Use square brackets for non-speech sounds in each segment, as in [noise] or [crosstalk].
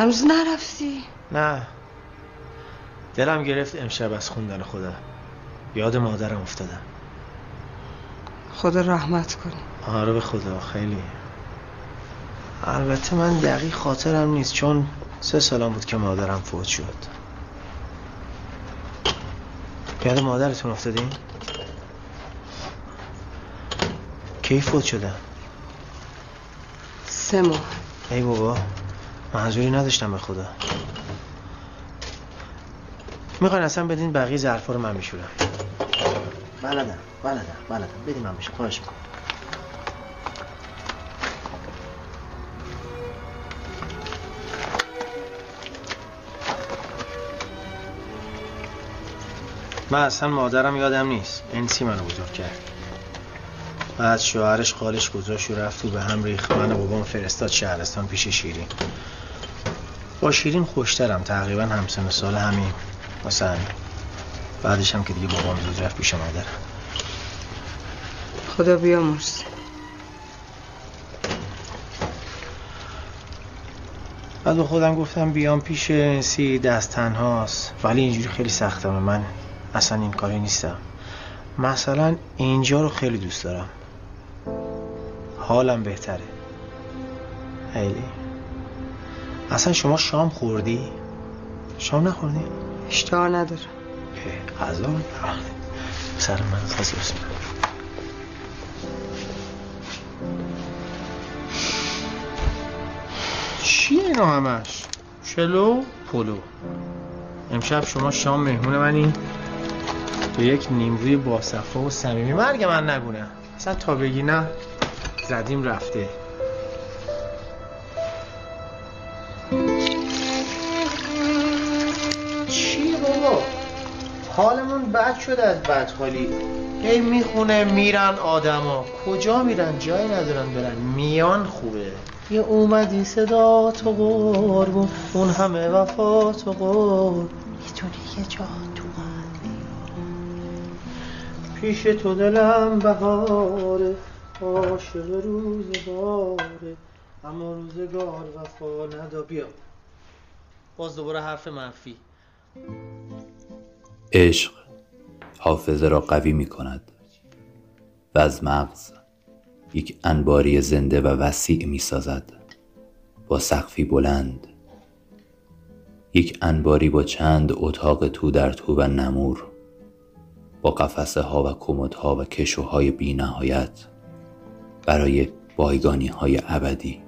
هنوز نرفتی؟ نه. دلم گرفت امشب از خوندن خدا یاد مادرم افتادم. خدا رحمت کنه. آره به خدا خیلی. البته من دقیق خاطرم نیست چون سه سالم بود که مادرم فوت شد. یاد مادرتون افتادین؟ کی فوت شدن؟ سه ماه. ای بابا. منظوری نداشتم به خدا. می‌خواین اصلا بدین بقیه ظرفا رو من میشورم. بلدم بلدم بلدم. بدین من بشه خواهش می‌کنم. من اصلا مادرم یادم نیست. انسی منو بزرگ کرد. بعد شوهرش قالش گذاشت و رفت و به هم ریخت. من و بابام فرستاد شهرستان پیش شیرین. با شیرین خوشترم. تقریبا همسن سال همین. همین بعدش هم که دیگه بابام زود رفت پیش مادرم خدا بیامرز. بعد به خودم گفتم بیام پیش سی دست تنهاست. ولی اینجوری خیلی سختمه. من اصلا این کاری نیستم. مثلا اینجا رو خیلی دوست دارم. حالم بهتره. خیلی. اصلا شما شام خوردی؟ شام نخوردی؟ اشتها ندارم غذا سر من خواست چیه اینا همش؟ چلو پلو. امشب شما شام مهمون منی. به یک نیمروی باصفا و صمیمی. مرگ من نگونه. اصلا تا بگی نه زدیم رفته. شده از بدحالی. هی می‌خونه میرن آدما. کجا میرن؟ جایی ندارن برن. میان خوبه. یه اومدی صدا تو قربون اون همه وفا تو قربون می‌تونی یه جا تو قلبی. پیش تو دلم بهاره عاشق روزگاره اما روزگار وفا ندا. بیا. باز دوباره حرف منفی. عشق. حافظه را قوی می کند و از مغز یک انباری زنده و وسیع می سازد. با سقفی بلند یک انباری با چند اتاق تو در تو و نمور با قفسه ها و کمدها و کشوهای بی نهایت برای بایگانی های ابدی.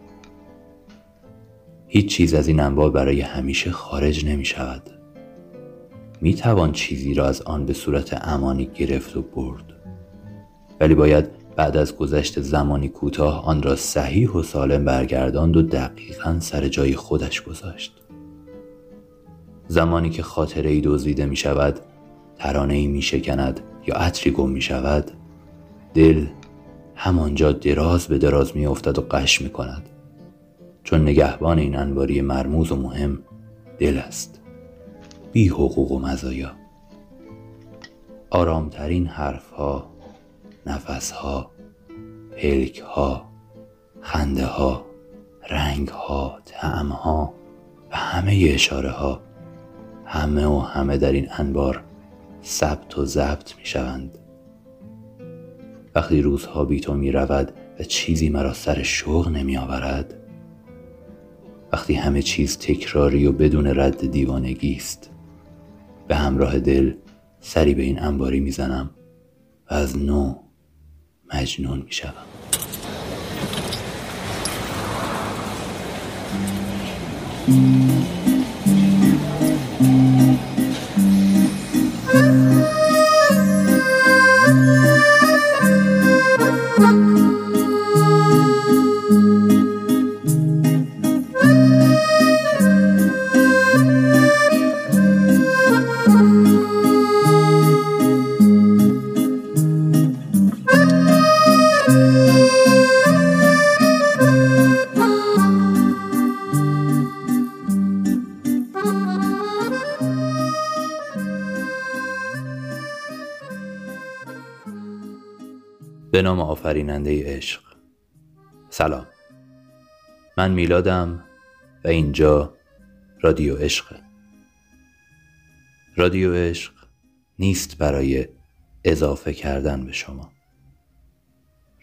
هیچ چیز از این انبار برای همیشه خارج نمی شود. می توان چیزی را از آن به صورت امانی گرفت و برد. ولی باید بعد از گذشت زمانی کوتاه آن را صحیح و سالم برگرداند و دقیقا سر جای خودش گذاشت. زمانی که خاطره ای دزدیده می شود ترانه ای می شکند یا عطری گم می شود دل همانجا دراز به دراز می افتد و قش می کند چون نگهبان این انباری مرموز و مهم دل است. بی حقوق و مزایا. آرامترین حرفها نفسها پلکها خنده ها رنگ ها تعم ها و همه اشاره ها همه و همه در این انبار ثبت و ضبط می شوند وقتی روزها بی تو می رود و چیزی مرا سر شوق نمی آورد وقتی همه چیز تکراری و بدون رد دیوانگی است به همراه دل سری به این انباری می‌زنم و از نو مجنون می‌شوم. به من میلادم و اینجا رادیو عشق. رادیو عشق نیست برای اضافه کردن به شما.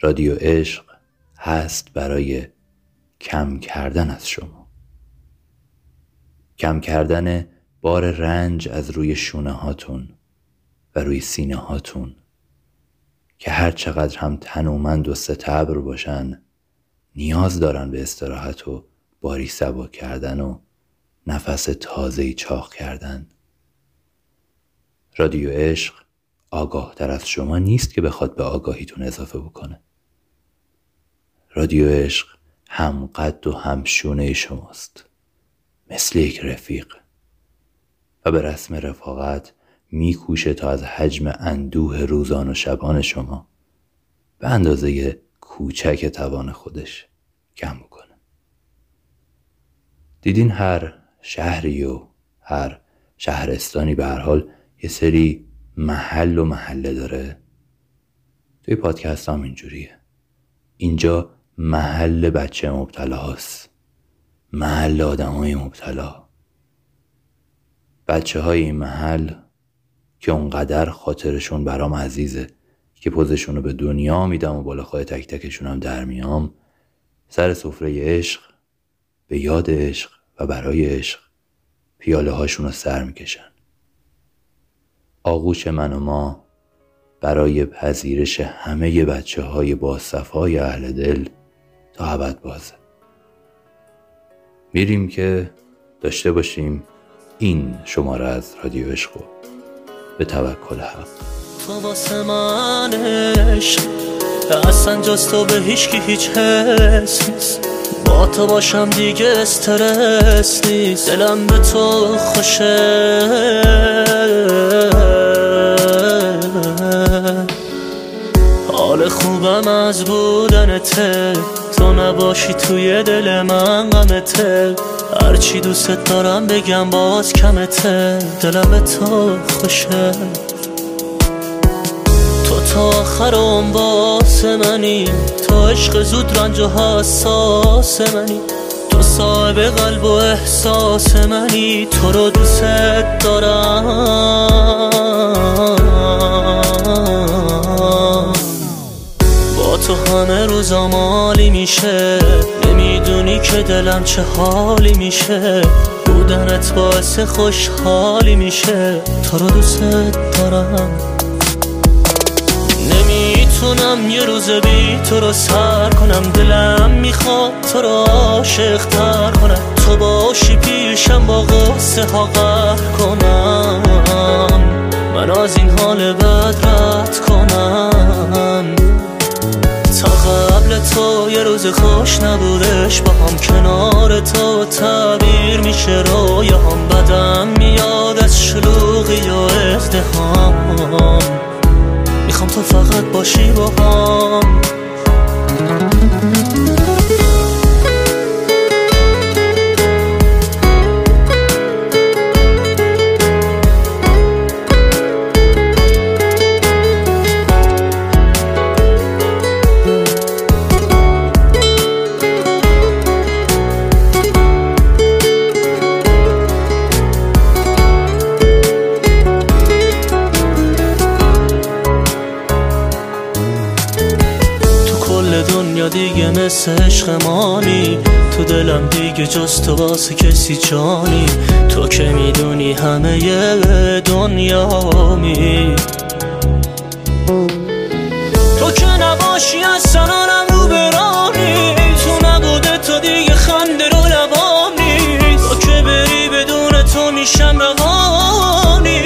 رادیو عشق هست برای کم کردن از شما. کم کردن بار رنج از روی شونه هاتون و روی سینه هاتون که هر چقدر هم تنومند و ستبر باشن نیاز دارن به استراحت و باری سبک کردن و نفس تازهی چاق کردن. رادیو عشق آگاه تر از شما نیست که بخواد به آگاهیتون اضافه بکنه. رادیو عشق هم قد و هم شونه شماست مثل یک رفیق. و به رسم رفاقت میکوشه تا از حجم اندوه روزان و شبان شما به اندازه کوچک توان خودش کم بکنه. دیدین هر شهری و هر شهرستانی به هر حال یه سری محل و محله داره؟ توی پادکست هم اینجوریه. اینجا محل بچه مبتلا هست محل آدم های مبتلا. بچه های این محل که اونقدر خاطرشون برام عزیزه. که پوزشون رو به دنیا میدم و بالا خواهی تک تکشون هم در میام سر سفره عشق به یاد عشق و برای عشق پیاله هاشون رو سر می‌کشن. آغوش من و ما برای پذیرش همه بچه های با صفای اهل دل تا عبد بازه. میریم که داشته باشیم این شماره از رادیو عشقو به توکل حق. تو واسه من عشق اصلا جز تو به هیچ هیچ حس نیست. با تو باشم دیگه استرس نیست. دلم به تو خوشه. حال خوبم از بودنته تو نباشی توی دل من غمته هرچی دوست دارم بگم باز کمته دلم به تو خوشه. تا آخر باس منی. تو عشق زود رنج و حساس منی. تو صاحب قلب و احساس منی. تو رو دوست دارم. با تو همه روزا مالی میشه. نمی‌دونی که دلم چه حالی میشه. بودنت باعث خوشحالی میشه. تو رو دوست دارم. نمی‌تونم یه روز بی تو رو سر کنم دلم می‌خواد تو رو عاشق تر کنم. تو باشی پیشم با غصه ها قهر کنم. من از این حال بد رد کنم. تا قبل تو یه روز خوش نبودش با هم کنار تو تعبیر میشه رویام بدم میاد از شلوغی و ازدهام می‌خوام تو فقط باشی با هم. مثل عشق مانی. تو دلم دیگه جز تو واسه کسی جانی. تو که می‌دونی همه دنیامی تو که نباشی از سنانم رو برانی تو نبوده تو دیگه خنده رو لبام نیست تو که بری بدون تو میشم روانی.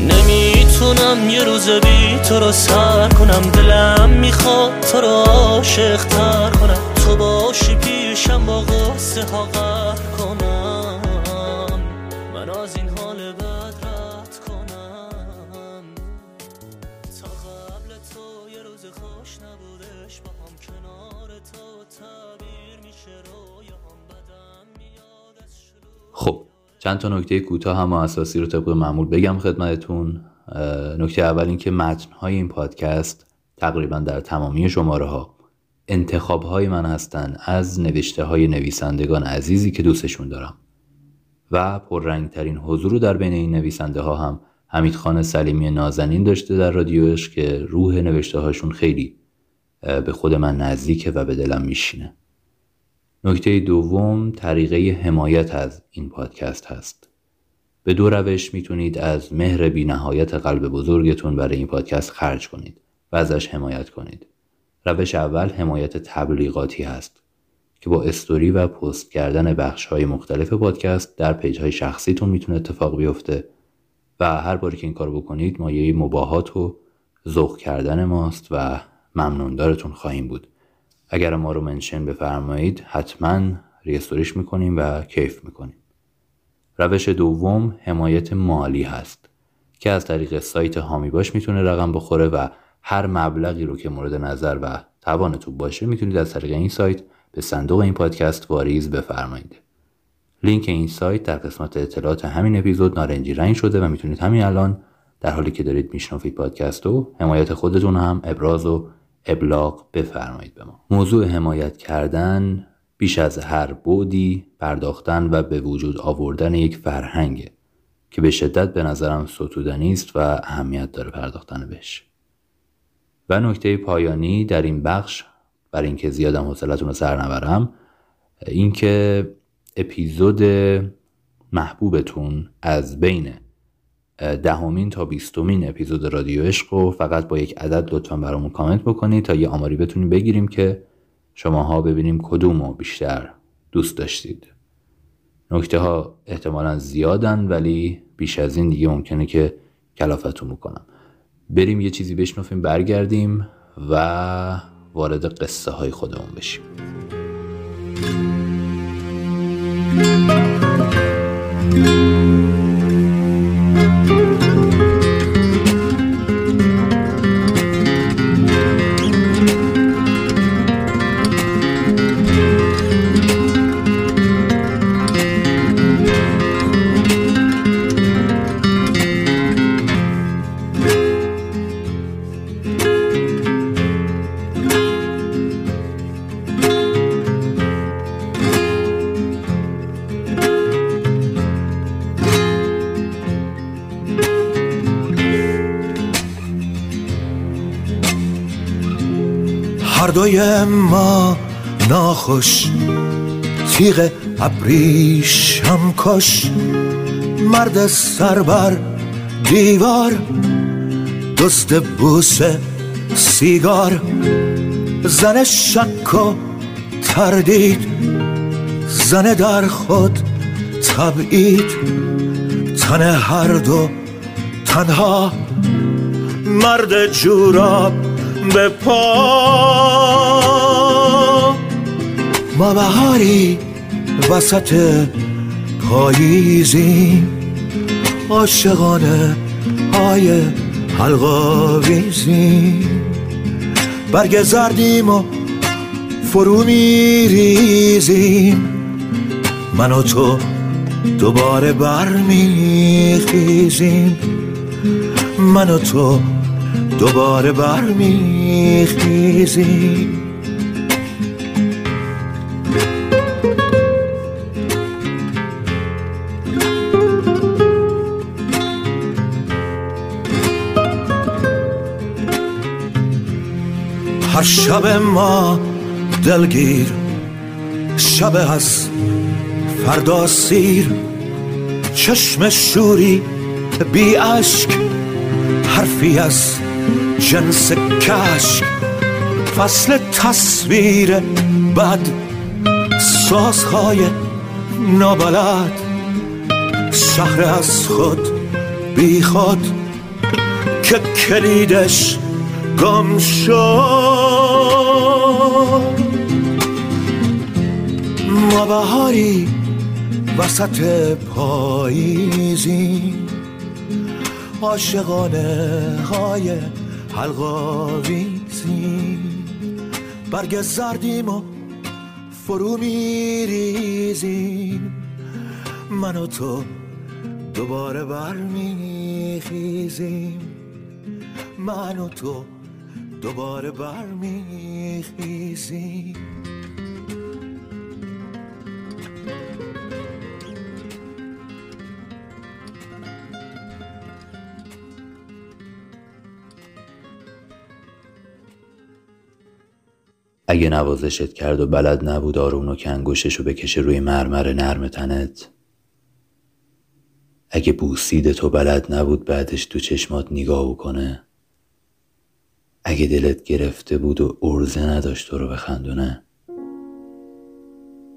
نمی‌تونم یه روز بی تو رو سر کنم دلم می‌خواد تو رو عاشق کنم. تو باشی پیشم با غصه ها قهر کنم. من از این حال بد رد کنم. تا قبل تو یه روز خوش نبودش با هم کنار تو تعبیر میشه رویام بدم میاد از شلوغ. خب چند تا نکته کوتاه هم و اساسی رو طبق معمول بگم خدمتتون. نکته اول این که متنهای این پادکست تقریبا در تمامی شماره ها انتخاب های من هستن از نوشته های نویسندگان عزیزی که دوستشون دارم. و پررنگترین حضور در بین این نویسنده ها هم حمید خان سلیمی نازنین داشته در رادیوش که روح نوشته هاشون خیلی به خود من نزدیکه و به دلم میشینه. نکته دوم طریقه حمایت از این پادکست هست. به دو روش می‌تونید از مهر بی نهایت قلب بزرگتون برای این پادکست خرج کنید و ازش حمایت کنید. روش اول حمایت تبلیغاتی هست که با استوری و پست کردن بخش های مختلف پادکست در page های شخصیتون می‌تونه اتفاق بیفته و هر باری که این کار بکنید مایه مباهات و ذوق کردن ماست و ممنوندارتون خواهیم بود. اگر ما رو منشن بفرمایید حتما ریستوریش می‌کنیم و کیف می‌کنیم. روش دوم حمایت مالی هست که از طریق سایت هامی باش می‌تونه رقم بخوره و هر مبلغی رو که مورد نظر و توانتون باشه می‌تونید از طریق این سایت به صندوق این پادکست واریز بفرمایید. لینک این سایت در قسمت اطلاعات همین اپیزود نارنجی رنگ شده و می‌تونید همین الان در حالی که دارید میشنوید پادکست و حمایت خودتون هم ابراز و ابلاغ بفرمایید به ما. موضوع حمایت کردن بیش از هر بودی پرداختن و به وجود آوردن یک فرهنگه که به شدت به نظرم ستودنی است و اهمیت داره پرداختن بهش. و نکته پایانی در این بخش برای اینکه زیادم حوصلتون رو سر نبرم اینکه اپیزود محبوبتون از بین دهمین تا بیستمین اپیزود رادیو عشق و فقط با یک عدد لطفا برامون کامنت بکنید تا یه آماری بتونیم بگیریم که شماها ببینیم کدوم رو بیشتر دوست داشتید. نکته ها احتمالا زیادن ولی بیش از این دیگه ممکنه که کلافتون بکنم. بریم یه چیزی بشنفیم برگردیم و وارد قصه های خودمون بشیم. ما ناخوش تیغ ابریشم کش. مرد سربر دیوار دست بوس سیگار. زن شک و تردید زن در خود تبعید. تن هر دو تنها مرد جوراب به پا. ما بهاری وسط پاییزی. عاشقانه های حلقاویزی. برگ زردیم و فرو میریزیم. من و تو دوباره برمیخیزیم. من و تو دوباره برمیخیزی هر شب ما دلگیر شب از فردا سیر. چشم شوری بی اشک حرفی از جنس کشک. فصل تصویر بد سازهای نابلد. شهر از خود بی خود که کلیدش گم شد. ما بهاری وسط پاییزی عاشقانه های حلقاویزی. برگ زردیم و فرو میریزیم. من و تو دوباره برمیخیزیم. من و تو دوباره برمیخیزی. اگه نوازشت کرد و بلد نبود آروم و کنگوششو بکشه روی مرمر نرم تنت اگه بوسید تو بلد نبود بعدش تو چشمات نگاه کنه. اگه دلت گرفته بود و ارزه نداشت تو رو بخندونه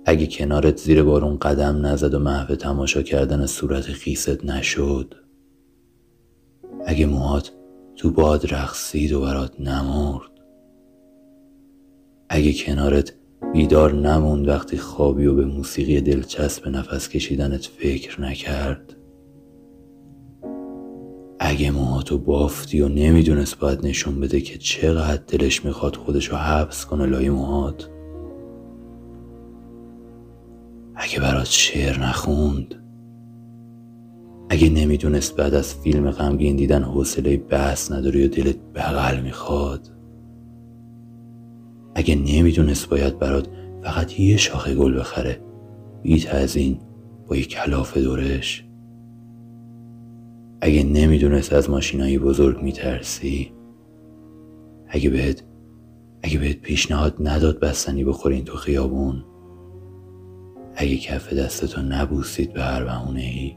اگه کنارت زیر بارون قدم نزد و محو تماشا کردن صورت خیست نشد. اگه موهات تو باد رقصید و برات نمرد. اگه کنارت بیدار نموند وقتی خوابی و به موسیقی دلچسب نفس کشیدنت فکر نکرد. اگه موهاتو بافتی و نمی‌دونست باید نشون بده که چقدر دلش می‌خواد خودشو حبس کنه لای موهات. اگه برات شعر نخوند اگه نمی‌دونست بعد از فیلم غمگین دیدن حوصله بحث نداری و دلت بغل می‌خواد. اگه نمی‌دونست باید برات فقط یه شاخه گل بخره بیت از این با یه کلاف دورش. اگه نمی‌دونست از ماشینایی بزرگ میترسی اگه بهت اگه بهت پیشنهاد نداد بستنی بخورین تو خیابون اگه کف دستتو نبوسید به هر بهونه ای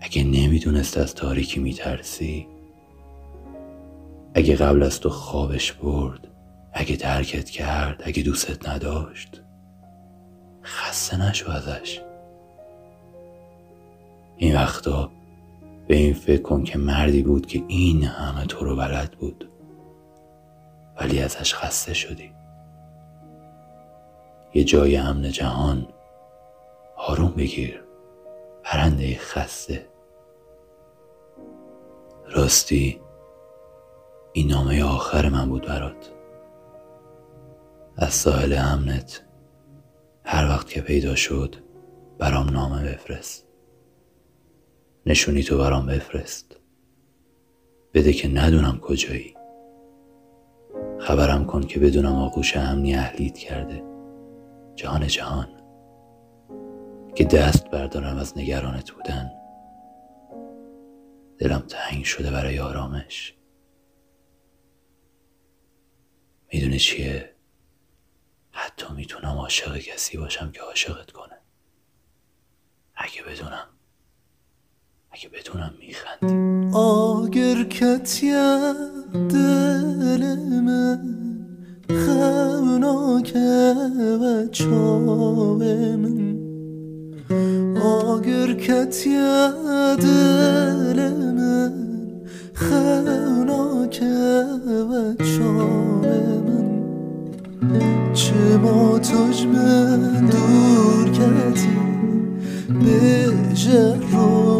اگه نمی‌دونست از تاریکی میترسی اگه قبل از تو خوابش برد اگه ترکت کرد اگه دوستت نداشت خسته نشو ازش. این وقتا به این فکر کن که مردی بود که این همه تو رو بلد بود. ولی ازش خسته شدی. یه جای امن جهان آروم بگیر. پرنده خسته. راستی این نامه آخر من بود برات. از ساحل امنت هر وقت که پیدا شد برام نامه بفرست. نشونی تو برام بفرست. بده که ندونم کجایی. خبرم کن که بدونم آغوش امنی اهلیت کرده. جهان جهان. که دست بردارم از نگرانت بودن. دلم تنگ شده برای آرامش. می‌دونی چیه؟ حتی می‌تونم عاشق کسی باشم که عاشقت کنه. اگه بدونم. اگه بدونم میخندی. آگر کتیه دل من خمناکه و چاوه من. آگر کتیه دل من خمناکه و چاوه من. چه ما تج من دور کتی به جرونی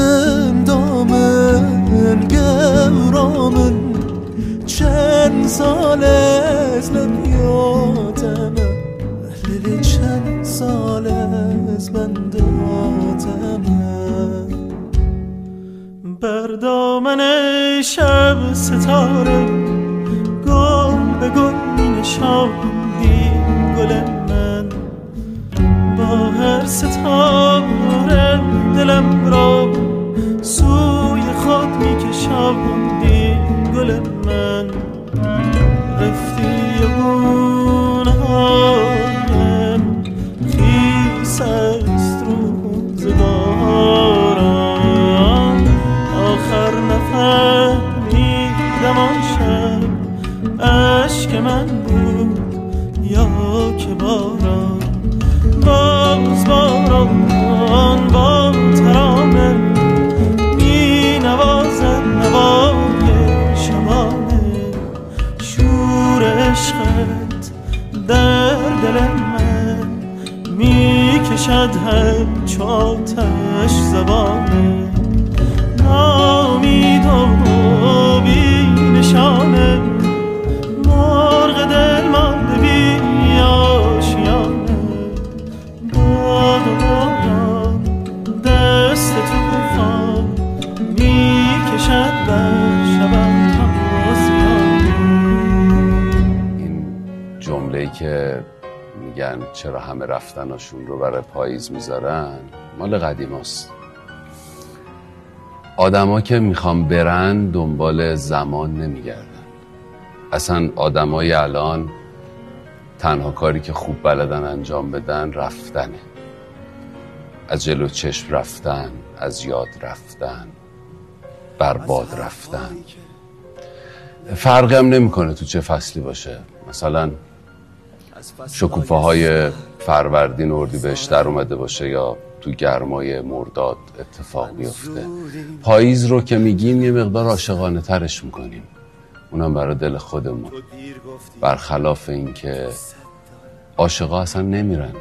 رندامن گرامن چند سال از لبیاتمه لیل چند سال از بنداتمه بر دامن شب ستاره گل به گل می نشاندی گل من با هر ستاره دلم را کشاندی گل من. رفتی گونهایم خیس است عشقت در دل من می‌کشد هم چاتش زبانه نامیدانم که میگن چرا همه رفتناشون رو برای پاییز می‌ذارن مال قدیم است آدما که می‌خوام برن دنبال زمان نمیگردن. اصلا آدمای الان تنها کاری که خوب بلدن انجام بدن رفتنه. از جلو چشم رفتن از یاد رفتن برباد رفتن. فرقی هم نمی‌کنه تو چه فصلی باشه. مثلا شکوفه های فروردین اردی بهش در اومده باشه یا تو گرمای مرداد اتفاق بیفته. پاییز رو که میگیم یه مقدار عاشقانه ترش می‌کنیم. اونم برای دل خودمون. برخلاف اینکه عاشقا اصلا نمیرن.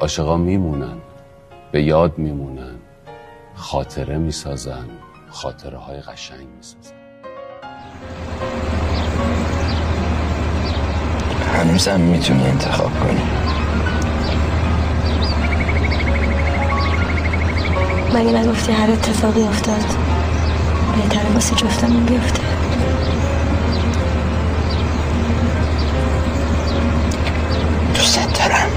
عاشقا میمونن. به یاد میمونن. خاطره می‌سازن. خاطره های قشنگ می‌سازن. هنوزم می‌تونی انتخاب کنی. مگه نگفتی هر اتفاقی افتاد بهتره واسه جفتمون بیفته؟ دوست دارم.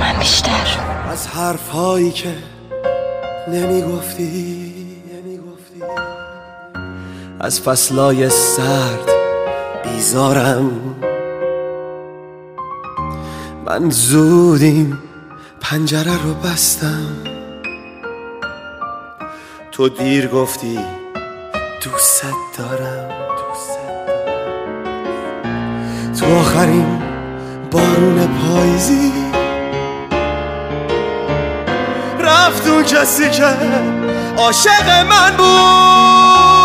من بیشتر. از حرفهایی که نمی‌گفتی نمی‌گفتی. از فصلای سرد بیزارم من زودیم پنجره رو بستم. تو دیر گفتی دوست دارم. تو آخرین بارون پاییزی. رفت اون کسی که عاشق من بود.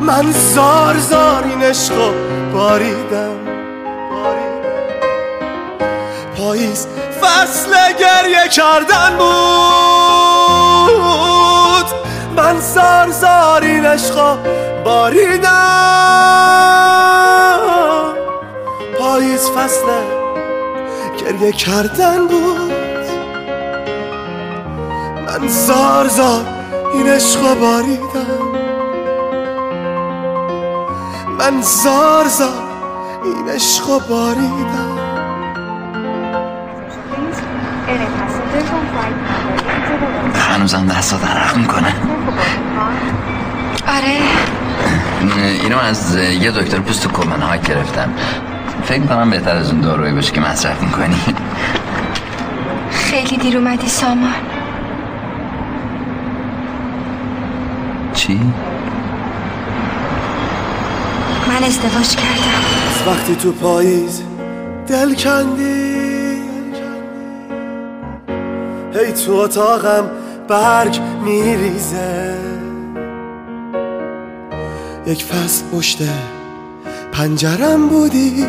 من زار زار این عشقو باریدم پاییز فصل گریه کردن بود. من زار زار این عشقو باریدم. پاییز فصل گریه کردن بود. من زار زار این عشقو باریدم. من زار زار این عشقو باریدم. هنوزم دست درق می‌کنه. آره. اینو از یه دکتر پوست کوپنهاگ گرفتم. فکر کنم بهتر از اون دارویی باشه که مصرف می‌کنی. خیلی دیر اومدی سامان. چی؟ من ازدواج کردم. از وقتی تو پاییز دل کندی. هی تو اتاقم برگ میریزه. یک فصل پشت پنجرم بودی.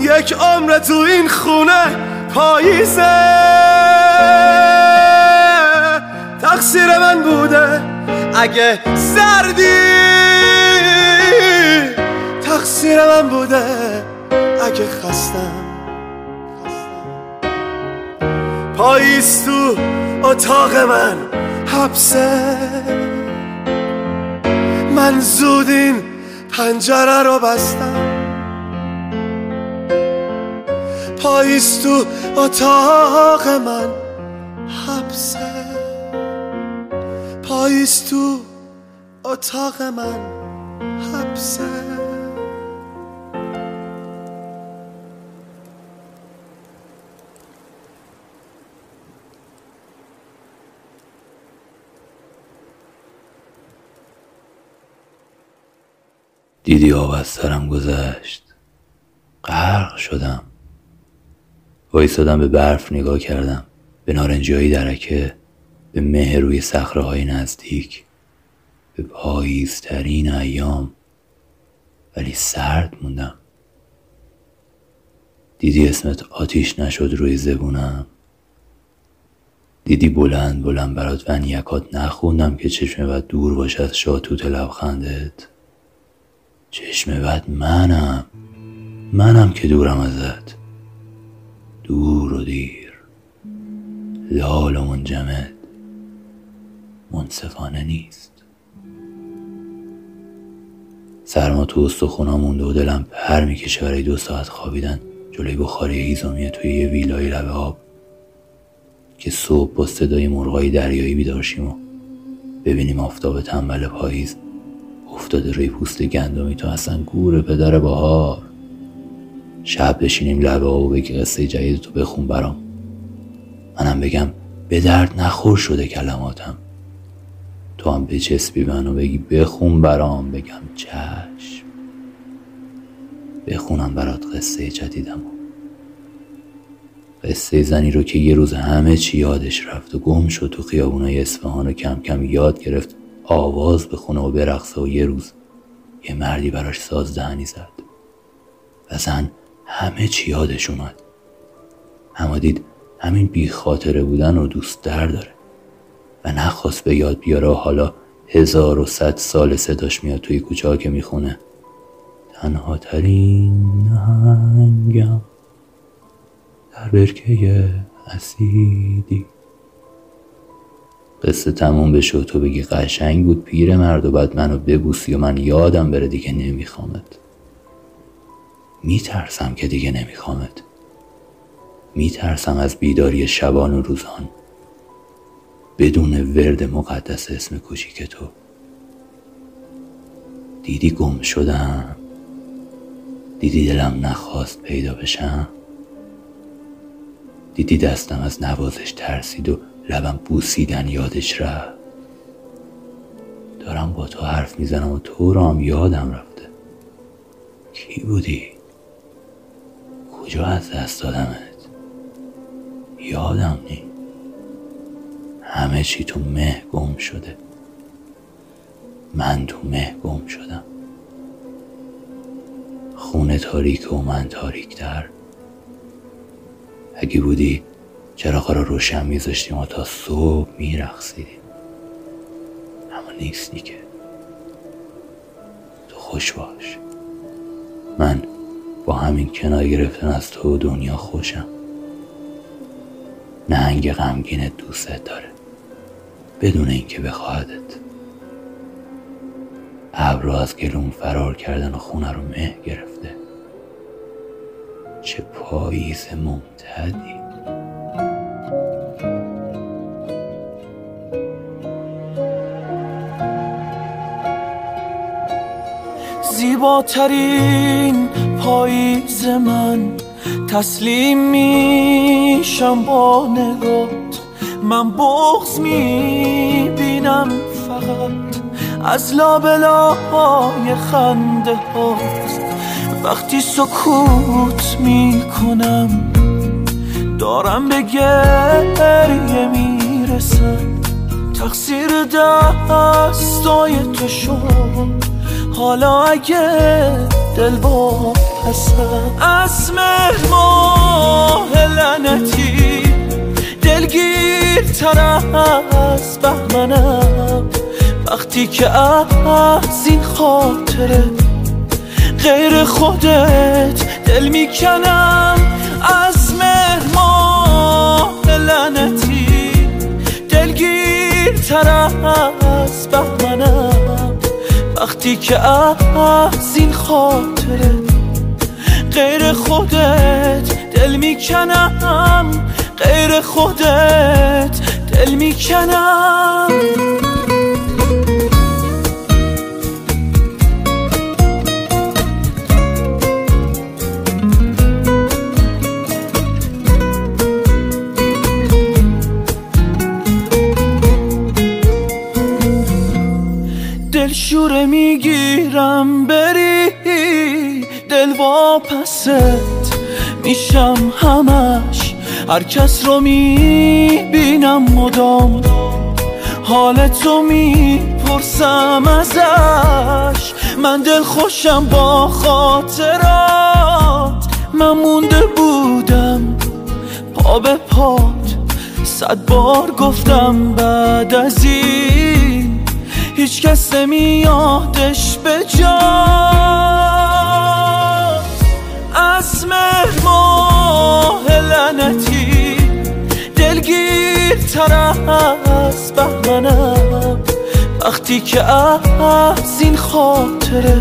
یک عمر تو این خونه پاییزه. تقصیر من بوده اگه سردی تقصیر من بوده. اگه خستم پاییز تو اتاق من. حبسه. من زود این پنجره رو بستم. پاییز تو اتاق من. حبسه. پاییز تو اتاق من. حبسه. دیدی آب از سرم گذشت؟ غرق شدم. وایستادم به برف نگاه کردم. به نارنجی درکه به مه روی صخره های نزدیک به پاییزترین ایام. ولی سرد موندم. دیدی اسمت آتیش نشد روی زبونم. دیدی بلند بلند برات ونیکات نخوندم که چشم بد دور باشه از شاتوت لبخندت. چشم بد منم. منم که دورم ازت. دور و دیر. لال و منجمد. منصفانه نیست. سرما تو استخونا مونده و دلم پر می‌کشه برای دو ساعت خوابیدن جلوی بخاری هیزومیه توی یه ویلای لبه آب که صبح با صدای مرغای دریایی بیدارشیم و ببینیم آفتاب تنبل پاییز افتاده روی پوست گندمی تو اصلا گور پدر بهار. شب بشینیم لبه و بگی قصه جدید تو بخون برام. منم بگم به درد نخور شده کلماتم. تو هم بچسبی منو بگی بخون برام بگم چشم. بخونم برات قصه جدیدم. قصه زنی رو که یه روز همه چی یادش رفت و گم شد تو خیابونای اصفهان و کم کم یاد گرفت آواز بخونه و برقصه و یه روز یه مردی براش ساز دهنی زد. و زن همه چی یادش اومد. اما دید همین بی خاطره بودن رو دوست در داره و نخواست به یاد بیاره و حالا هزار و صد سال صداش میاد توی کوچه ها که می‌خونه. تنها ترین نهنگم در برکه اسیدی. قصه تموم بشه و تو بگی قشنگ بود پیر مرد و بعد منو ببوسی و من یادم بره دیگه نمیخوامت. میترسم که دیگه نمیخوامت. میترسم از بیداری شبان و روزان. بدون ورد مقدس اسم کوچیک تو. دیدی گم شدم؟ دیدی دلم نخواست پیدا بشم؟ دیدی دستم از نوازش ترسید و لبم بوسیدن یادش رفت. دارم با تو حرف می‌زنم و تو رام یادم رفته. کی بودی؟ کجا از دست دادمت؟ یادم نی همه چی تو مه گم شده. من تو مه گم شدم. خونه تاریک و من تاریکتر. اگه بودی چراغا رو روشن میذاشتیم و تا صبح میرقصیدیم. اما نیستی که تو خوش باش. من با همین کنار گرفتن از تو دنیا خوشم. نهنگ غمگین دوستت داره. بدون اینکه بخواهدت. ابر از گلوم فرار کردن و خونه رو مه گرفته. چه پاییز ممتدی. زیباترین پاییز من. تسلیم میشم با نگات. من بغز می‌بینم فقط. از لابلای خنده هاست. وقتی سکوت می‌کنم دارم به گریه می‌رسم. تقصیر دستای تو شد. حالا اگه دل با پسم از ماه لعنتی دلگیرتر از بهمنم. وقتی که از این خاطره غیر خودت دل می‌کنم از ماه لعنتی دلگیرتر از بهمنم. وقتی که از این خاطره غیر خودت دل می‌کنم غیر خودت دل می‌کنم. دلشوره می‌گیرم بری دل واپست. میشم همش هر کس رو می‌بینم مدام. حال تو می‌پرسم ازش. من دل خوشم با خاطرات. من مونده بودم پا به پات. صد بار گفتم بعد از این. هیچ کس نمیادش به جا. از مهر ماه لعنتی دلگیر تر از بهمنم. وقتی که از این خاطره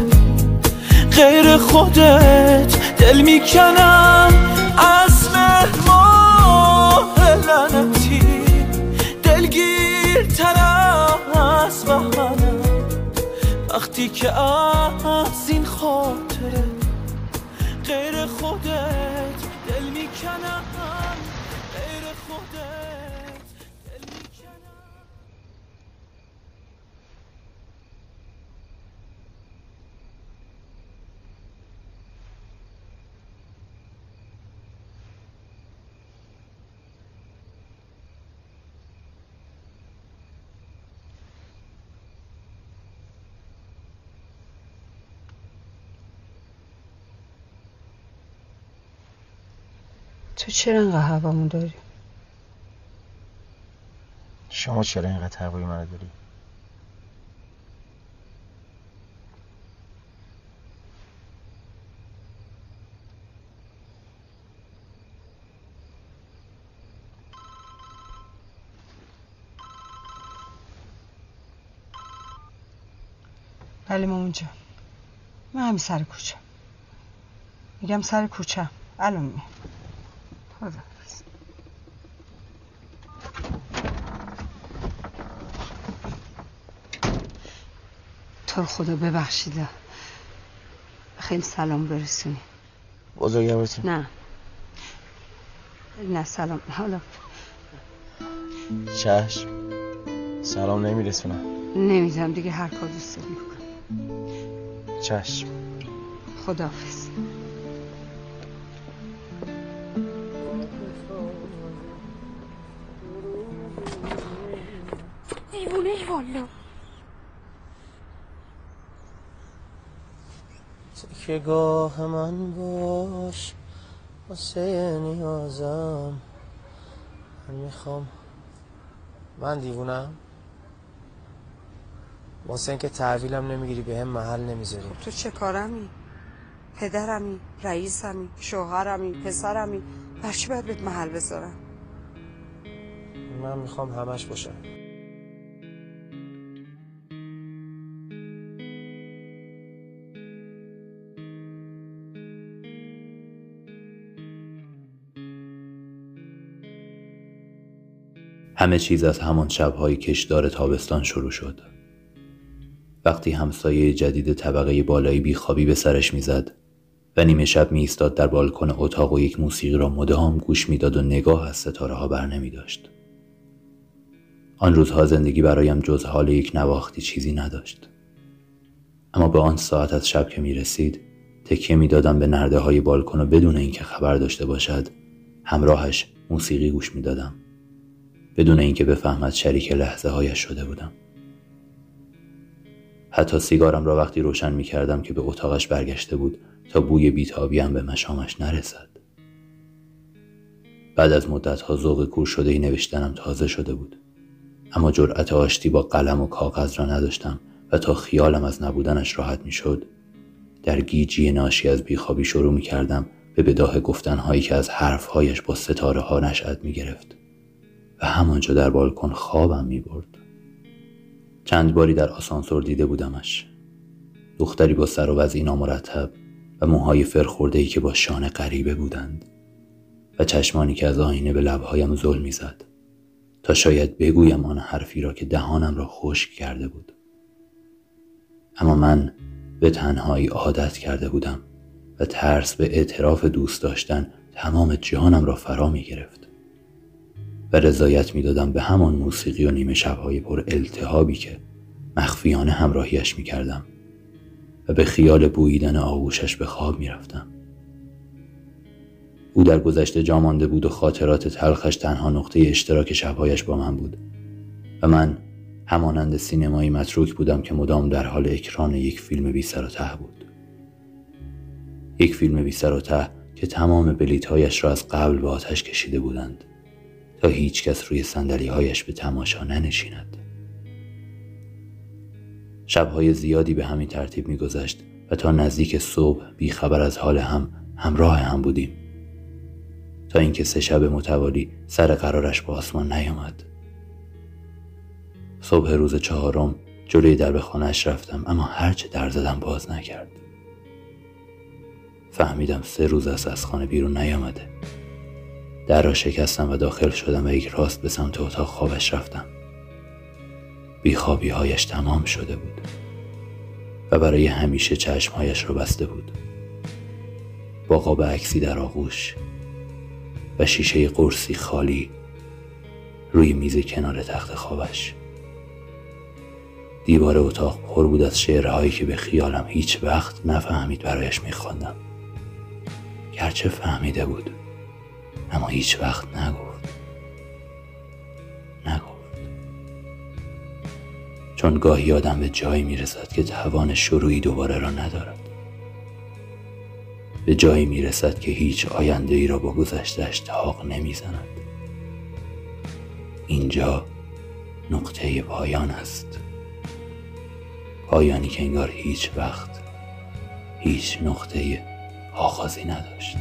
غیر خودت دل می‌کنم از وقتی که از این خاطره غیر خودت دل می‌کنم. تو چرا انقدر هوامون داری؟ شما چرا اینقدر هوای منو داری؟ بله مامان جان. من همین سر کوچه میگم سر کوچه الان میام. خداحافظ. تو رو خدا ببخشیده خیلی سلام برسونی. بزرگوارتون نه. نه سلام. حالا. چشم. سلام نمیرسونم. نمی‌دونم دیگه هر کار دوست داری بکن. چشم. خداحافظ. دیوونه ای والا که گاه من باش واسه نیازم. من می‌خوام من دیوونم. واسه اینکه تحویلم نمی‌گیری به هم محل نمی‌ذاری. تو چه کارمی؟ پدرمی رئیسمی شوهرمی پسرمی؟ بر چی باید بهت محل بذارم؟ من می‌خوام همش باشم همه چیز از همان شبهای کشدار تابستان شروع شد وقتی همسایه جدید طبقه بالایی بیخوابی به سرش می‌زد و نیمه شب می ایستاد در بالکن اتاق و یک موسیقی را مدام گوش می‌داد و نگاه از ستاره ها بر نمی داشت. آن روزها زندگی برایم جز حال یک نواختی چیزی نداشت. اما به آن ساعت از شب که می رسید تکیه می دادم به نرده های بالکن و بدون اینکه خبر داشته باشد همراهش موسیقی گوش می دادم. بدون اینکه بفهمد شریک لحظه هایش شده بودم. حتی سیگارم را وقتی روشن می کردم که به اتاقش برگشته بود تا بوی بیتابیم به مشامش نرسد. بعد از مدتها ذوق کور شده ای نوشتنم تازه شده بود. اما جرأت آشتی با قلم و کاغذ را نداشتم و تا خیالم از نبودنش راحت می شد. در گیجی ناشی از بیخوابی شروع می کردم به بداه گفتنهایی که از حرفهایش با ستاره ها نشأت می گرفت و همانجا در بالکن خوابم می برد. چند باری در آسانسور دیده بودمش. دختری با سر و وضعی نامرتب و موهای فرخورده‌ای که با شانه غریبه بودند و چشمانی که از آینه به لبهایم زل می‌زد تا شاید بگویم آن حرفی را که دهانم را خشک کرده بود. اما من به تنهایی عادت کرده بودم و ترس به اعتراف دوست داشتن تمام جانم را فرا می گرفت رضایت می دادم به همان موسیقی و نیمه شبهای پر التهابی که مخفیانه همراهیش می کردم و به خیال بوییدن آغوشش به خواب می رفتم. او در گذشته جامانده بود و خاطرات تلخش تنها نقطه اشتراک شبهایش با من بود و من همانند سینمایی متروک بودم که مدام در حال اکران یک فیلم بی سر و ته بود یک فیلم بی سر و ته که تمام بلیتهایش را از قبل به آتش کشیده بودند تا هیچ کس روی سندلی هایش به تماشا ننشیند. شبهای زیادی به همین ترتیب میگذشت و تا نزدیک صبح بیخبر از حال هم همراه هم بودیم. تا اینکه سه شب متوالی سر قرارش با آسمان نیامد. صبح روز چهارم جلوی درب خانهاش رفتم اما هرچه در زدم باز نکرد. فهمیدم سه روز است از خانه بیرون نیامده. در را شکستم و داخل شدم و یک راست به سمت اتاق خوابش رفتم. بیخوابی هایش تمام شده بود و برای همیشه چشمهایش را بسته بود. با قاب عکسی در آغوش و شیشه قرصی خالی روی میز کنار تخت خوابش. دیوار اتاق پر بود از شعرهایی که به خیالم هیچ وقت نفهمید برایش میخواندم. گرچه فهمیده بود. اما هیچ وقت نگفت. نگفت. چون گاهی آدم به جایی می‌رسد که توان شروعی دوباره را ندارد. به جایی می‌رسد که هیچ آینده ای را با گذشتهش تاق نمی‌زند. اینجا نقطه پایان است. پایانی که انگار هیچ وقت هیچ نقطه آغازی نداشت.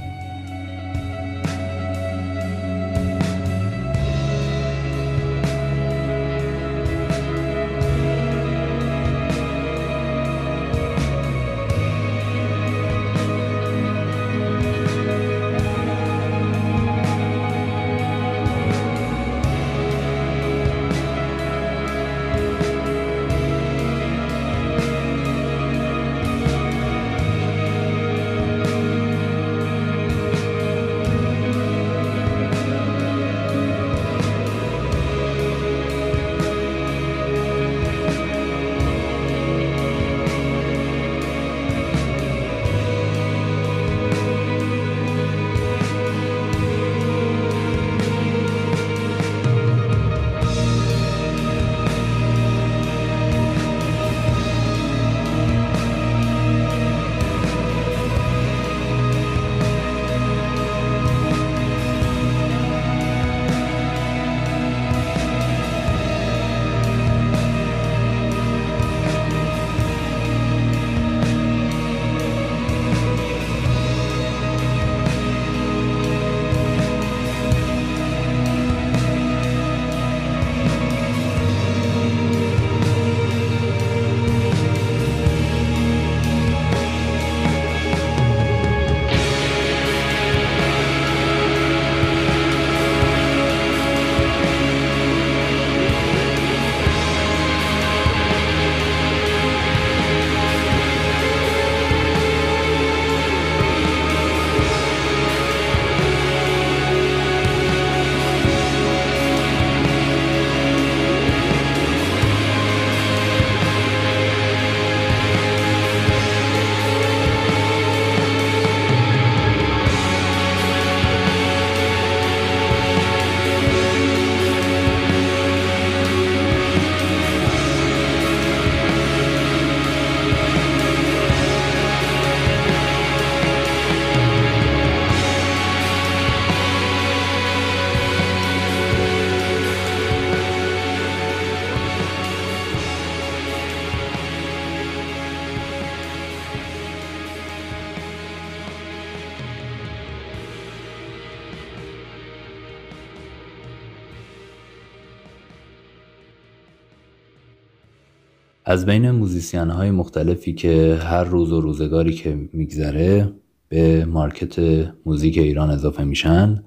از بین musician های مختلفی که هر روز و روزگاری که میگذره به market موزیک ایران اضافه میشن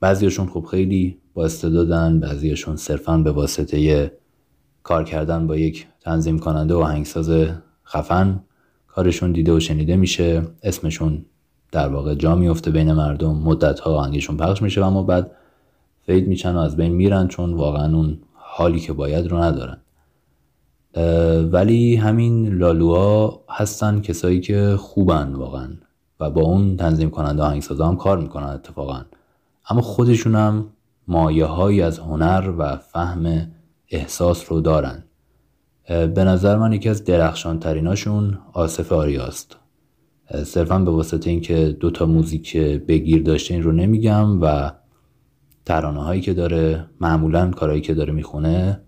بعضیشون خب خیلی با استعدادن بعضیشون صرفا به واسطه کار کردن با یک تنظیم کننده و آهنگساز خفن کارشون دیده و شنیده میشه. اسمشون در واقع جا میفته بین مردم مدت ها آهنگشون پخش میشه اما بعد فید میشن و از بین میرن چون واقعا اون حالی که باید رو ندارن. ولی همین لالوها هستن کسایی که خوبن واقعا و با اون تنظیم کننده آهنگسازا هم کار می‌کنن اتفاقا. اما خودشون هم مایه هایی از هنر و فهم احساس رو دارن. به نظر من یکی از درخشان تریناشون آصف آریاست. صرفا به واسطه اینکه دو تا موزیک بگیر داشته این رو نمیگم و ترانه هایی که داره معمولا کارهایی که داره می‌خونه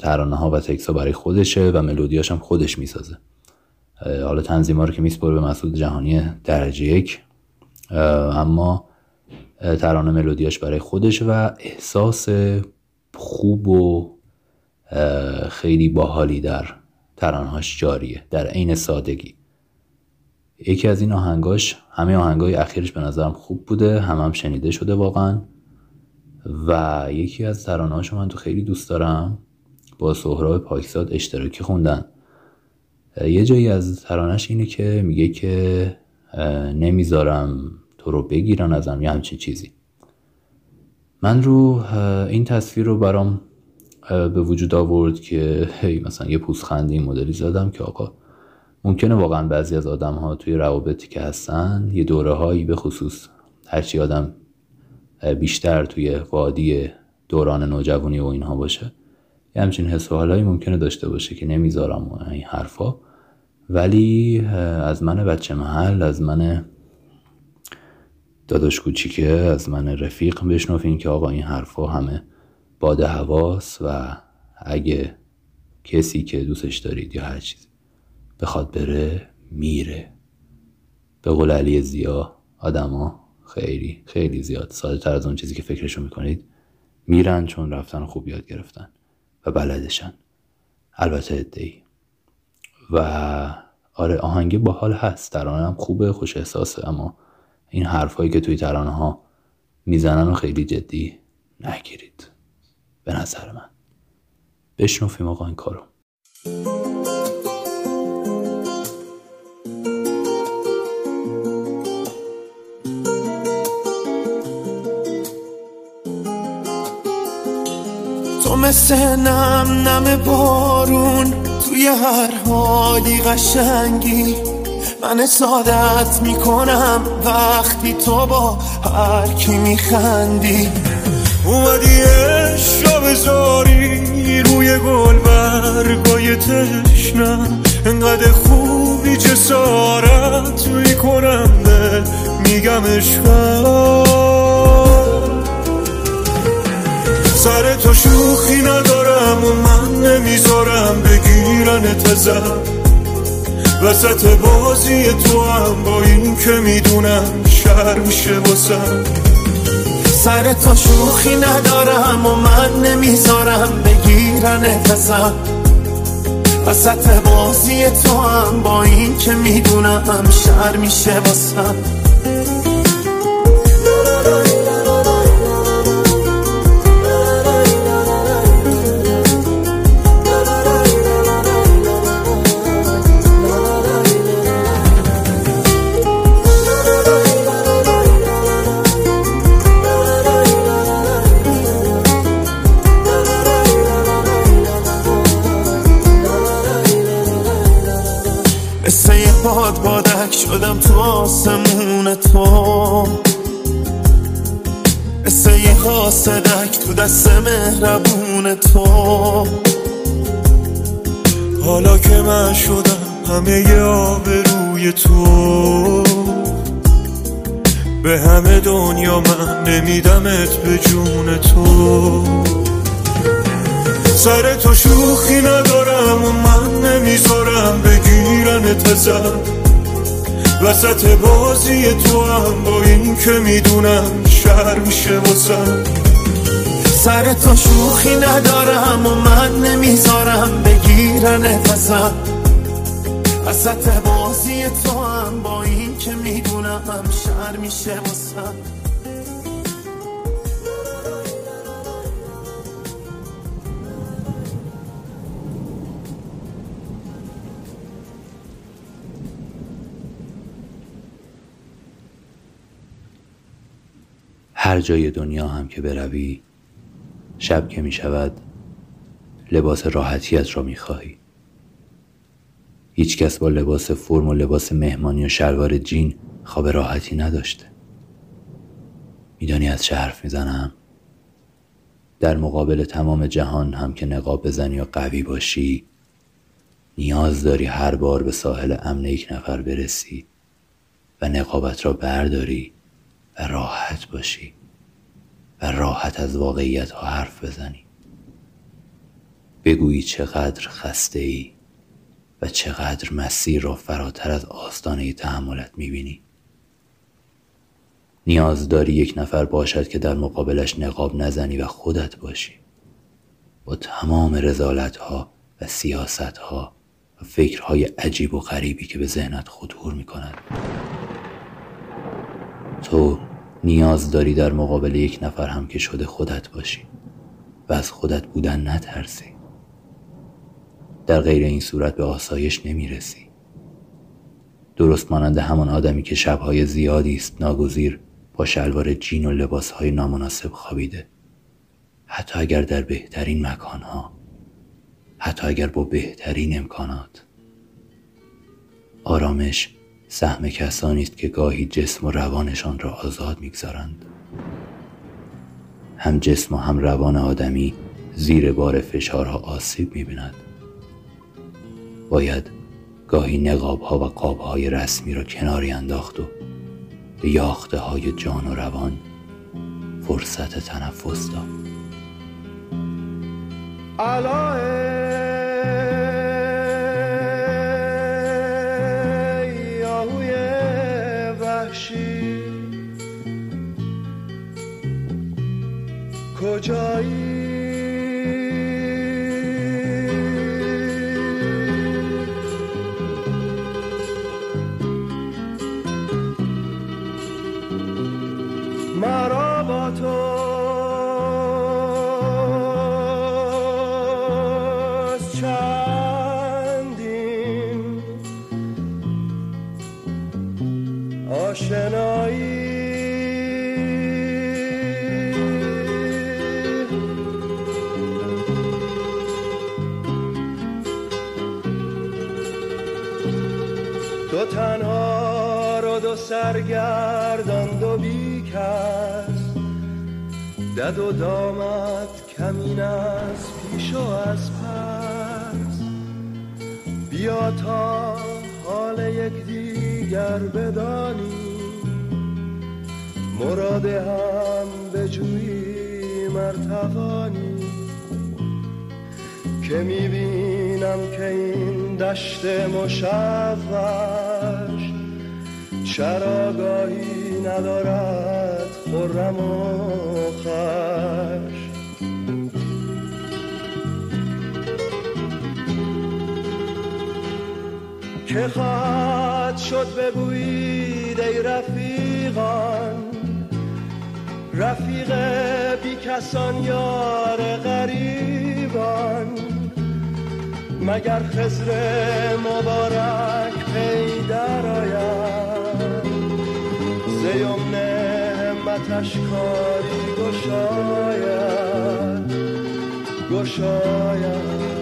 ترانه ها و تکس ها برای خودشه و ملودیاش هم خودش می‌سازه. حالا تنظیم ها رو که میسپره به مسعود جهانی درجه یک. اما ترانه ملودیاش برای خودش و احساس خوب و خیلی باحالی در ترانهاش جاریه در عین سادگی. یکی از این آهنگاش همه آهنگای اخیرش به نظرم خوب بوده هم هم شنیده شده واقعا. و یکی از ترانه‌هاشو من تو خیلی دوست دارم. با سهراب پاکزاد اشتراکی خوندن. یه جایی از ترانش اینه که میگه که نمی‌ذارم تو رو بگیرن ازم یه همچین چیزی. من رو این تصویر رو برام به وجود آورد که هی مثلا یه پوزخندی مدلی زدم که آقا ممکنه واقعا بعضی از آدم ها توی روابطی که هستن یه دوره هایی به خصوص هرچی آدم بیشتر توی وادی دوران نوجوانی و اینها باشه یه همچین حس و حالایی ممکنه داشته باشه که نمی‌ذارم این حرفا. ولی از من بچه محل از من داداش کوچیکه از من رفیق بشنوین که آقا این حرفا همه باد حواس و اگه کسی که دوستش دارید یا هر چیزی. بخواد بره میره. به قول علی زیا آدما خیلی خیلی زیاد ساده تر از اون چیزی که فکرشو می‌کنید. میرن چون رفتن خوب یاد گرفتن و بلدشن. البته ادهی و آره آهنگه باحال هست. ترانه هم خوبه خوش احساسه اما این حرفهایی که توی ترانه ها می‌زنن و خیلی جدی نگیرید. به نظر من. بشنوفیم آقا این کارو. مثل نم نم بارون توی هر حالی قشنگی. من سادت می‌کنم وقتی تو با هر کی میخندی. اومدی اشرا بذاری روی گل برگای تشنم انقدر خوبی جسارت می‌کنم به میگم عشقم سر تو شوخی ندارم و من نمی‌ذارم بگیرن تزم. وسط بازی تو هم با این که می‌دونم شر میشه واسم. سر تو شوخی ندارم و من نمی‌ذارم بگیرن نفسم وسط بازی تو هم با این که می‌دونم شر میشه واسم. شدم تو آسمون تو. مثل یه قاصدک تو دست مهربون تو. حالا که من شدم همه ی آبروی تو. به همه دنیا من نمیدمت به جون تو. سر تو شوخی ندارم و من نمی‌ذارم بگیرن تزم وسط بازی تو هم با این که می‌دونم شر میشه واسم سر تو شوخی ندارم و من نمی‌ذارم بگیرن نفسم وسط بازی تو هم با این که می‌دونم شر میشه واسم هر جای دنیا هم که بروی شب که می شود لباس راحتیت را می خواهی. هیچ کس با لباس فرم و لباس مهمانی و شلوار جین خواب راحتی نداشته. میدانی از چه حرف می‌زنم در مقابل تمام جهان هم که نقاب بزنی و قوی باشی نیاز داری هر بار به ساحل امن یک نفر برسی و نقابت را برداری و راحت باشی. و راحت از واقعیت ها حرف بزنی. بگویی چقدر خسته ای و چقدر مسیر را فراتر از آستانه تحملت می‌بینی. نیاز داری یک نفر باشد که در مقابلش نقاب نزنی و خودت باشی. با تمام رزالت ها و سیاست ها و فکرهای عجیب و غریبی که به ذهنت خطور می کند تو نیاز داری در مقابل یک نفر هم که شده خودت باشی و از خودت بودن نترسی. در غیر این صورت به آسایش نمی‌رسی. درست مانند همان آدمی که شبهای زیادی است ناگزیر با شلوار جین و لباسهای نامناسب خوابیده. حتی اگر در بهترین مکانها حتی اگر با بهترین امکانات. آرامش سهم کسانی است که گاهی جسم و روانشان را آزاد می‌گذارند. هم جسم و هم روان آدمی زیر بار فشارها آسیب می‌بیند. باید گاهی نقابها و قابهای رسمی را کناری انداخت و به یاخته های جان و روان فرصت تنفس داد. کجایی دد و دامت کمین از پیش و از پس. بیا تا حال یک دیگر بدانی. مراد هم بجویی مرتوانی. که می‌بینم که این دشت مشوش چراگاهی ندارد خرم و خش که خواهد شد بگویید ای رفیقان رفیق بی کسان یار غریبان مگر خزر مبارک پی در آید همتش کاری گشاید گشاید.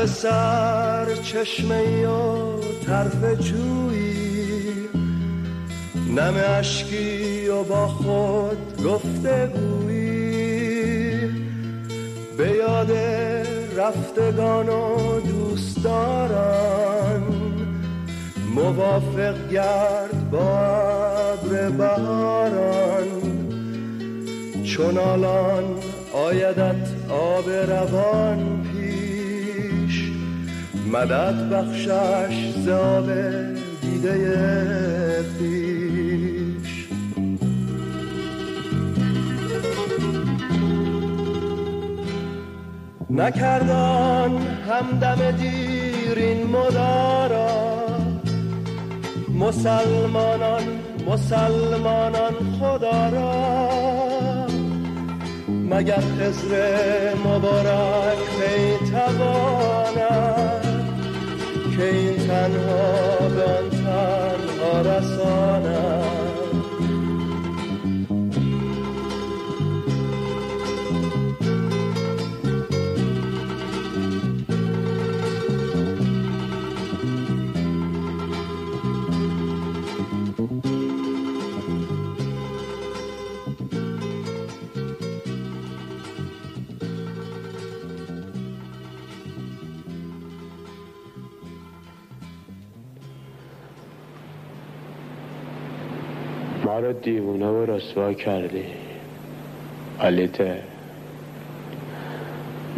لب سر چشمه و طرف جویی. نم اشکی و با خود گفته گویی. به یاد رفتگان و دوستداران موافق گرد با ابر بهاران. چون الان آیدت آب روان مدد بخشش زاب دیده پیش نکردان همدم دیر این مدارا مسلمانان مسلمانان خدا را. مگر خزر مبارک می که این تنها به آن تنها رساند ما رو دیوونه و رسوا کردی. آلیته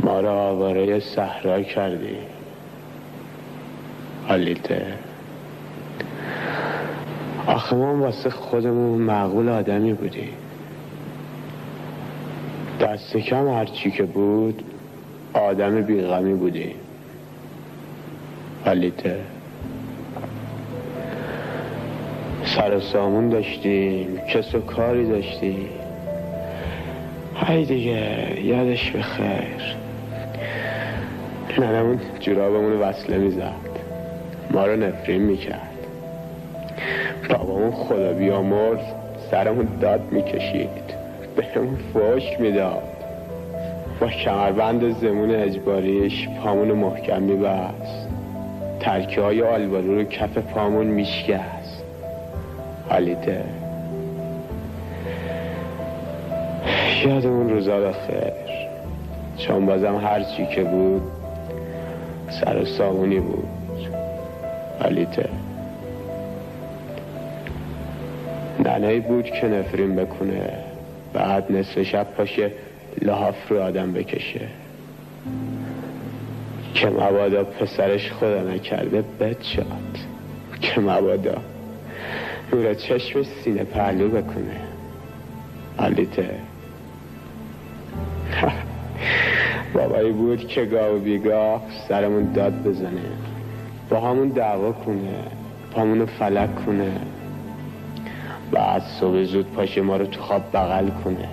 ما رو آواره صحرا کردی. آلیته آخه ما واسه خودمون معقول آدمی بودی دست کم هرچی که بود آدم بیغمی بودی آلیته سر سامون داشتیم کس و کاری داشتیم. های دیگه یادش بخیر. ننمون جورابمون وصله می‌زد. ما رو نفرین می‌کرد. بابامون خدا بیامرز سرمون داد می‌کشید. بهمون فوش می‌داد. با کمربند زمون اجباریش پامون محکم میبست. ترکه های آلبالو رو کف پامون حالیته. یادمون روزا بخیر چون بازم هر چی که بود سر و سامونی بود. حالیته. ننهی بود که نفرین بکنه. بعد نصف شب پاشه لحاف رو آدم بکشه. که مبادا پسرش خدا نکرده بد که مبادا. نور چشم سینه پهلو بکنه. حالیته [laughs] بابایی بود که گاه و بیگاه سرمون داد بزنه. با همون دعوا کنه. پامونو فلک کنه. بعد صبح زود پاشه ما رو تو خواب بغل کنه.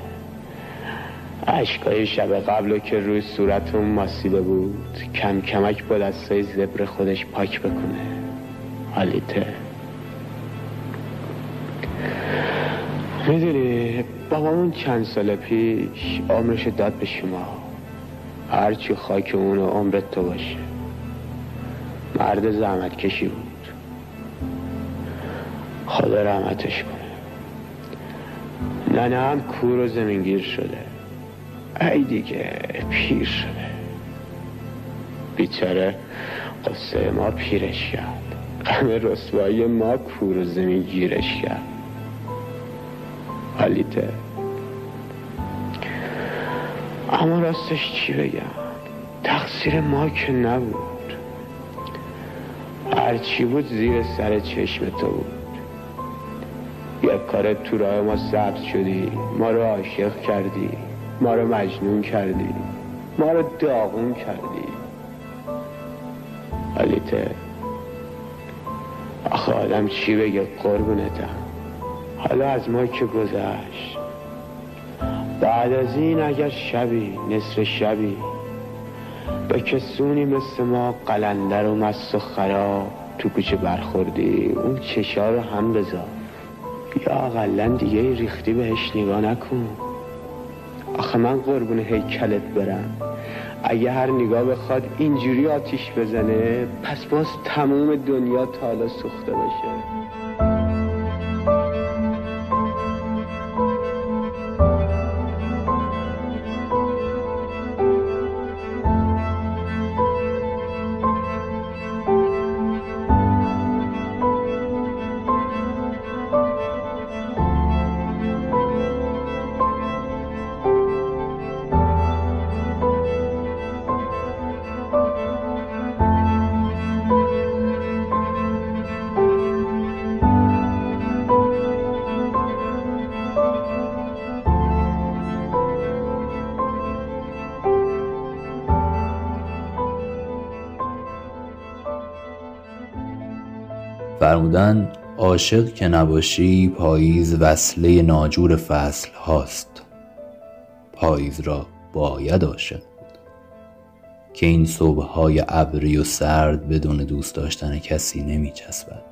عشقای شب قبل که روی صورتمون ماسیده بود کم کمک با دستای زبر خودش پاک بکنه. حالیته می‌دونی بابامون چند سال پیش عمرش داد به شما. هرچی خاک اون عمرت تو باشه. مرد زحمت کشی بود. خدا رحمتش کنه. ننه هم کور و زمینگیر شده. ای دیگه پیر شده. بیچاره قصه ما پیرش کرد. غم رسوایی ما کور و زمینگیرش کرد. حالیته اما راستش چی بگم؟ تقصیر ما که نبود. هرچی بود زیر سر چشم تو بود. یک کار تو راه ما ثبت شدی ما رو عاشق کردی ما رو مجنون کردی ما رو داغون کردی. حالیته آخه آدم چی بگه؟ قربونتم. حالا از ما که گذشت؟ بعد از این اگر شبی نصف شبی به کسونی مثل ما قلندر و مست و خراب تو کوچه برخوردی اون چشا رو هم بذار. یا اقلا دیگه ریختی بهش نگاه نکن. آخه من قربون هیکلت برم. اگه هر نگاه بخواد اینجوری آتیش بزنه پس باز تموم دنیا تا حالا سوخته باشه. فرمودن عاشق که نباشی پاییز وصله ناجور فصل هاست. پاییز را باید عاشق بود. که این صبح های ابری و سرد بدون دوست داشتن کسی نمی چسبد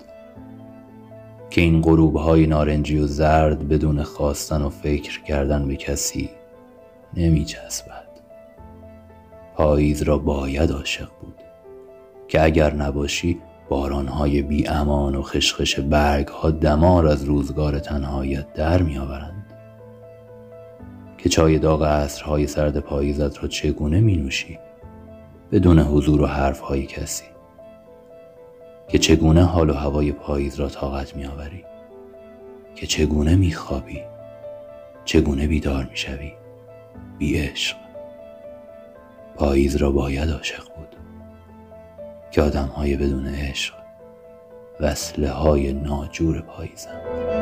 که این غروب های نارنجی و زرد بدون خواستن و فکر کردن به کسی نمی چسبد پاییز را باید عاشق بود. که اگر نباشی بارانهای بی امان و خشخش برگ ها دمار از روزگار تنهایت در می آورند که چای داغ عصرهای سرد پاییزت را چگونه می نوشی بدون حضور و حرفهای کسی. که چگونه حال و هوای پاییز را طاقت می آوری که چگونه می خوابی چگونه بیدار می شوی بی عشق پاییز را باید عاشق بود. که آدم های بدون عشق وصله های ناجور پاییزند.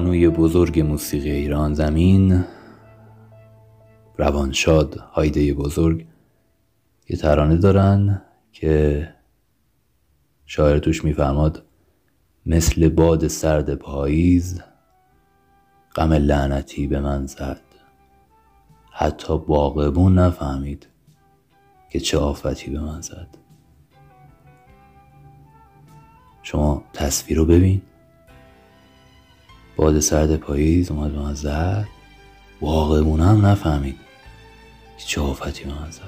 بانوی بزرگ موسیقی ایران زمین روانشاد هایده بزرگ یه ترانه دارن که شاعر توش میفرماد مثل باد سرد پاییز غم لعنتی به من زد. حتی باغبون نفهمید که چه آفتی به من زد. شما تصویر رو ببین. باد سرد پاییز اومد به من زد. باغبونه هم نفهمید. که چه آفتی به من زد.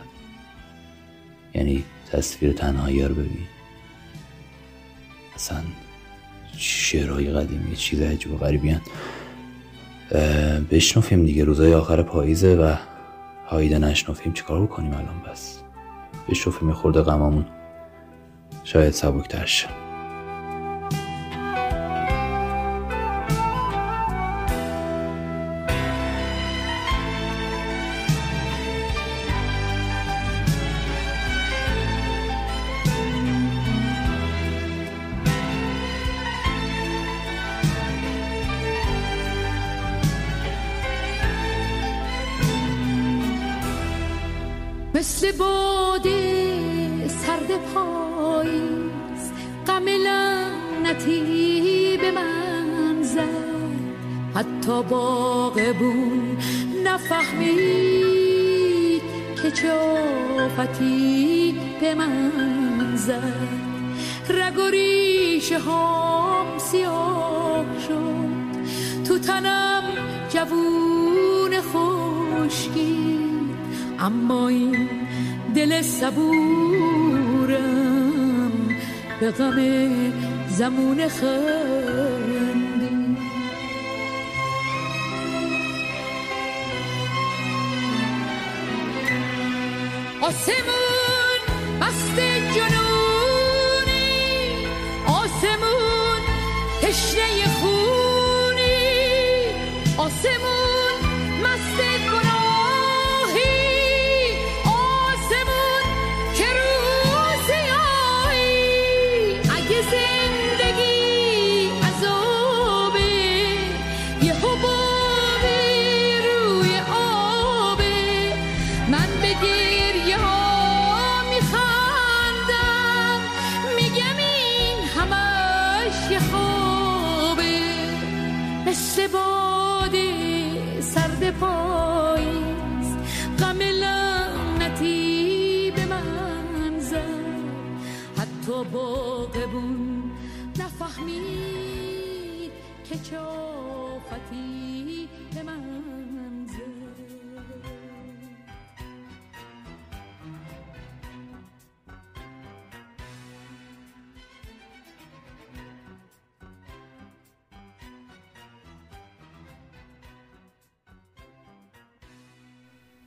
یعنی تصویر تنهایی رو ببین. اصلا شعرهای قدیمی چیز عجیب و غریبی. بشنفیم دیگه. روزای آخر پاییزه و هایده نشنفیم. چیکار بکنیم الان؟ بس. بشنفیم خورده غمامون. شاید سبکتر شه. مثل باد سرد پاییز غم لعنتی به من زد. حتی باغبون نفهمید که چه آفتی به من زد. رگ و ریشه سیاه شد. تو تنم جوون خشکی اما این دل صبورم به غم زمون خندی. آسمون بست جنونی آسمون تشنه خونی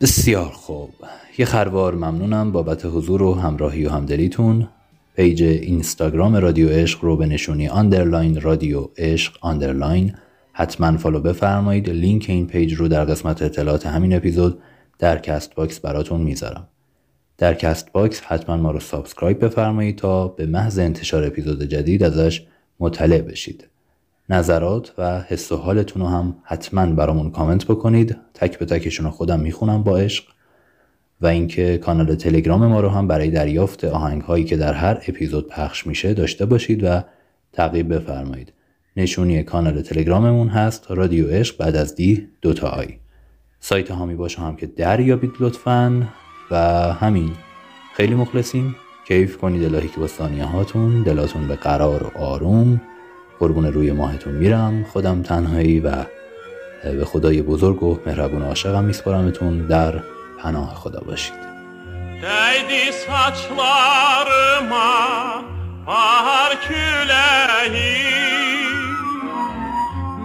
بسیار خوب. یه خروار ممنونم بابت حضور و همراهی و همدلیتون. page اینستاگرام رادیو عشق رو به نشونی underline رادیو عشق underline حتما follow بفرمایید. لینک این page رو در قسمت اطلاعات همین اپیزود در CastBox براتون می‌ذارم. در CastBox حتما ما رو subscribe بفرمایید تا به محض انتشار اپیزود جدید ازش مطلع بشید. نظرات و حس و حالتون رو هم حتما برامون کامنت بکنید. تک به تکشون رو خودم می‌خونم با عشق. و اینکه کانال تلگرام ما رو هم برای دریافت آهنگ هایی که در هر اپیزود پخش میشه داشته باشید و تعقیب بفرمایید. نشونی کانال تلگراممون هست رادیو عشق بعد از دی دوتا آی. سایت هامی باشه هم که دریابید لطفا. و همین. خیلی مخلصیم. کیف کنید الهی که با ثانیه هاتون دلاتون به قرار و آروم. قربون روی ماهتون میرم. خودم تنهایی و به خدای بزرگ و مهربون عاشقم میسپارمتون. در پناه خدا باشید. Değdi saçlarıma bahar küleği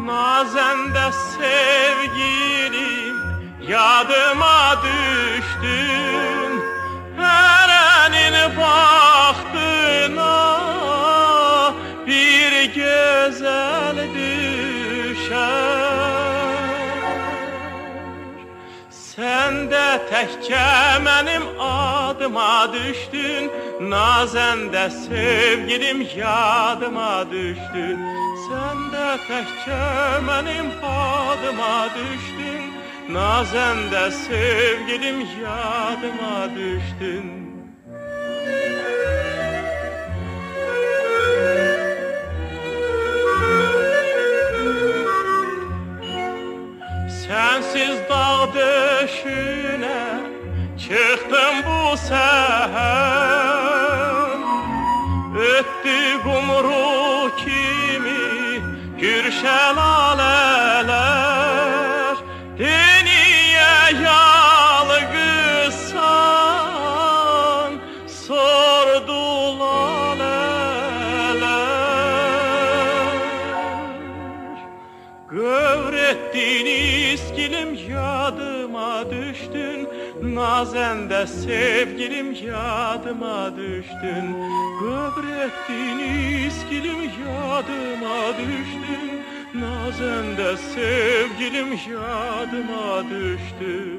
Nazende sevgilim yadıma düştün Erenin bahtına ezel düşer. Sen de tehke benim adıma düştün. Nazen de sevgilim yadıma düştün. Sen de tehke benim adıma düştün. Nazen de sevgilim yadıma düştün. Müzik Sevgilim yadıma düştün. Gövrettin iskilim yadıma düştün. Nazende sevgilim yadıma düştün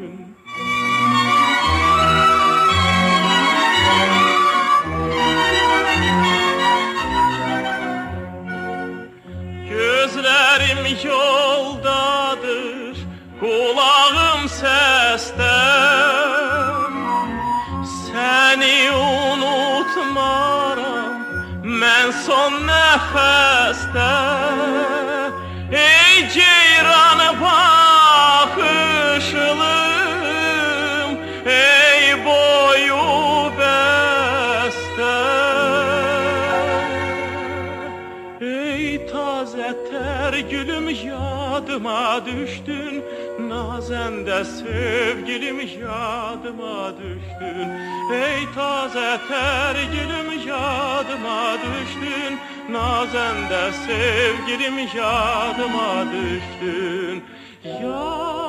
yadıma düştün Nazende sevgilim yadıma düştün. Ey taze ter gülüm yadıma düştün Nazende sevgilim yadıma düştün. Ya